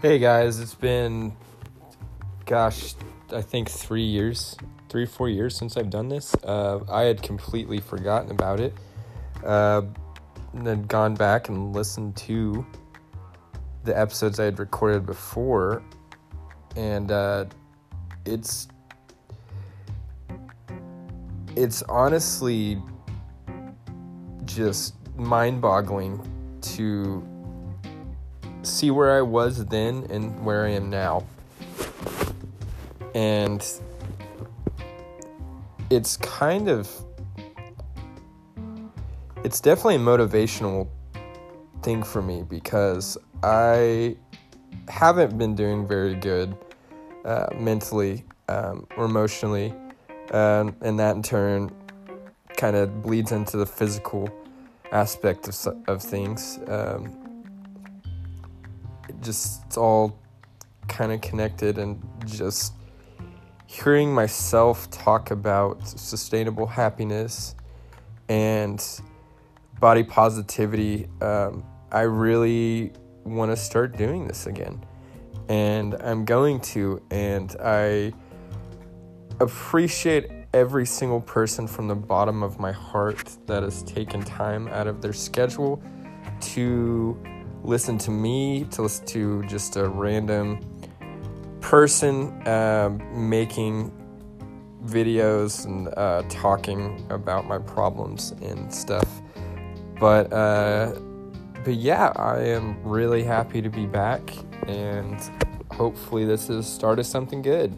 Hey guys, it's been, gosh, I think three years, three, four years since I've done this. Uh, I had completely forgotten about it. Uh, and then gone back and listened to the episodes I had recorded before, and uh, it's it's honestly just mind-boggling to see where I was then and where I am now. And it's kind of it's definitely a motivational thing for me because I haven't been doing very good uh, mentally um, or emotionally, um, and that in turn kind of bleeds into the physical aspect of, of things. Um, just it's all kind of connected, and just hearing myself talk about sustainable happiness and body positivity, um, I really want to start doing this again. And I'm going to, and I appreciate every single person from the bottom of my heart that has taken time out of their schedule to listen to me, to listen to just a random person uh, making videos and uh, talking about my problems and stuff. But uh, but yeah, I am really happy to be back, and hopefully this has started something good.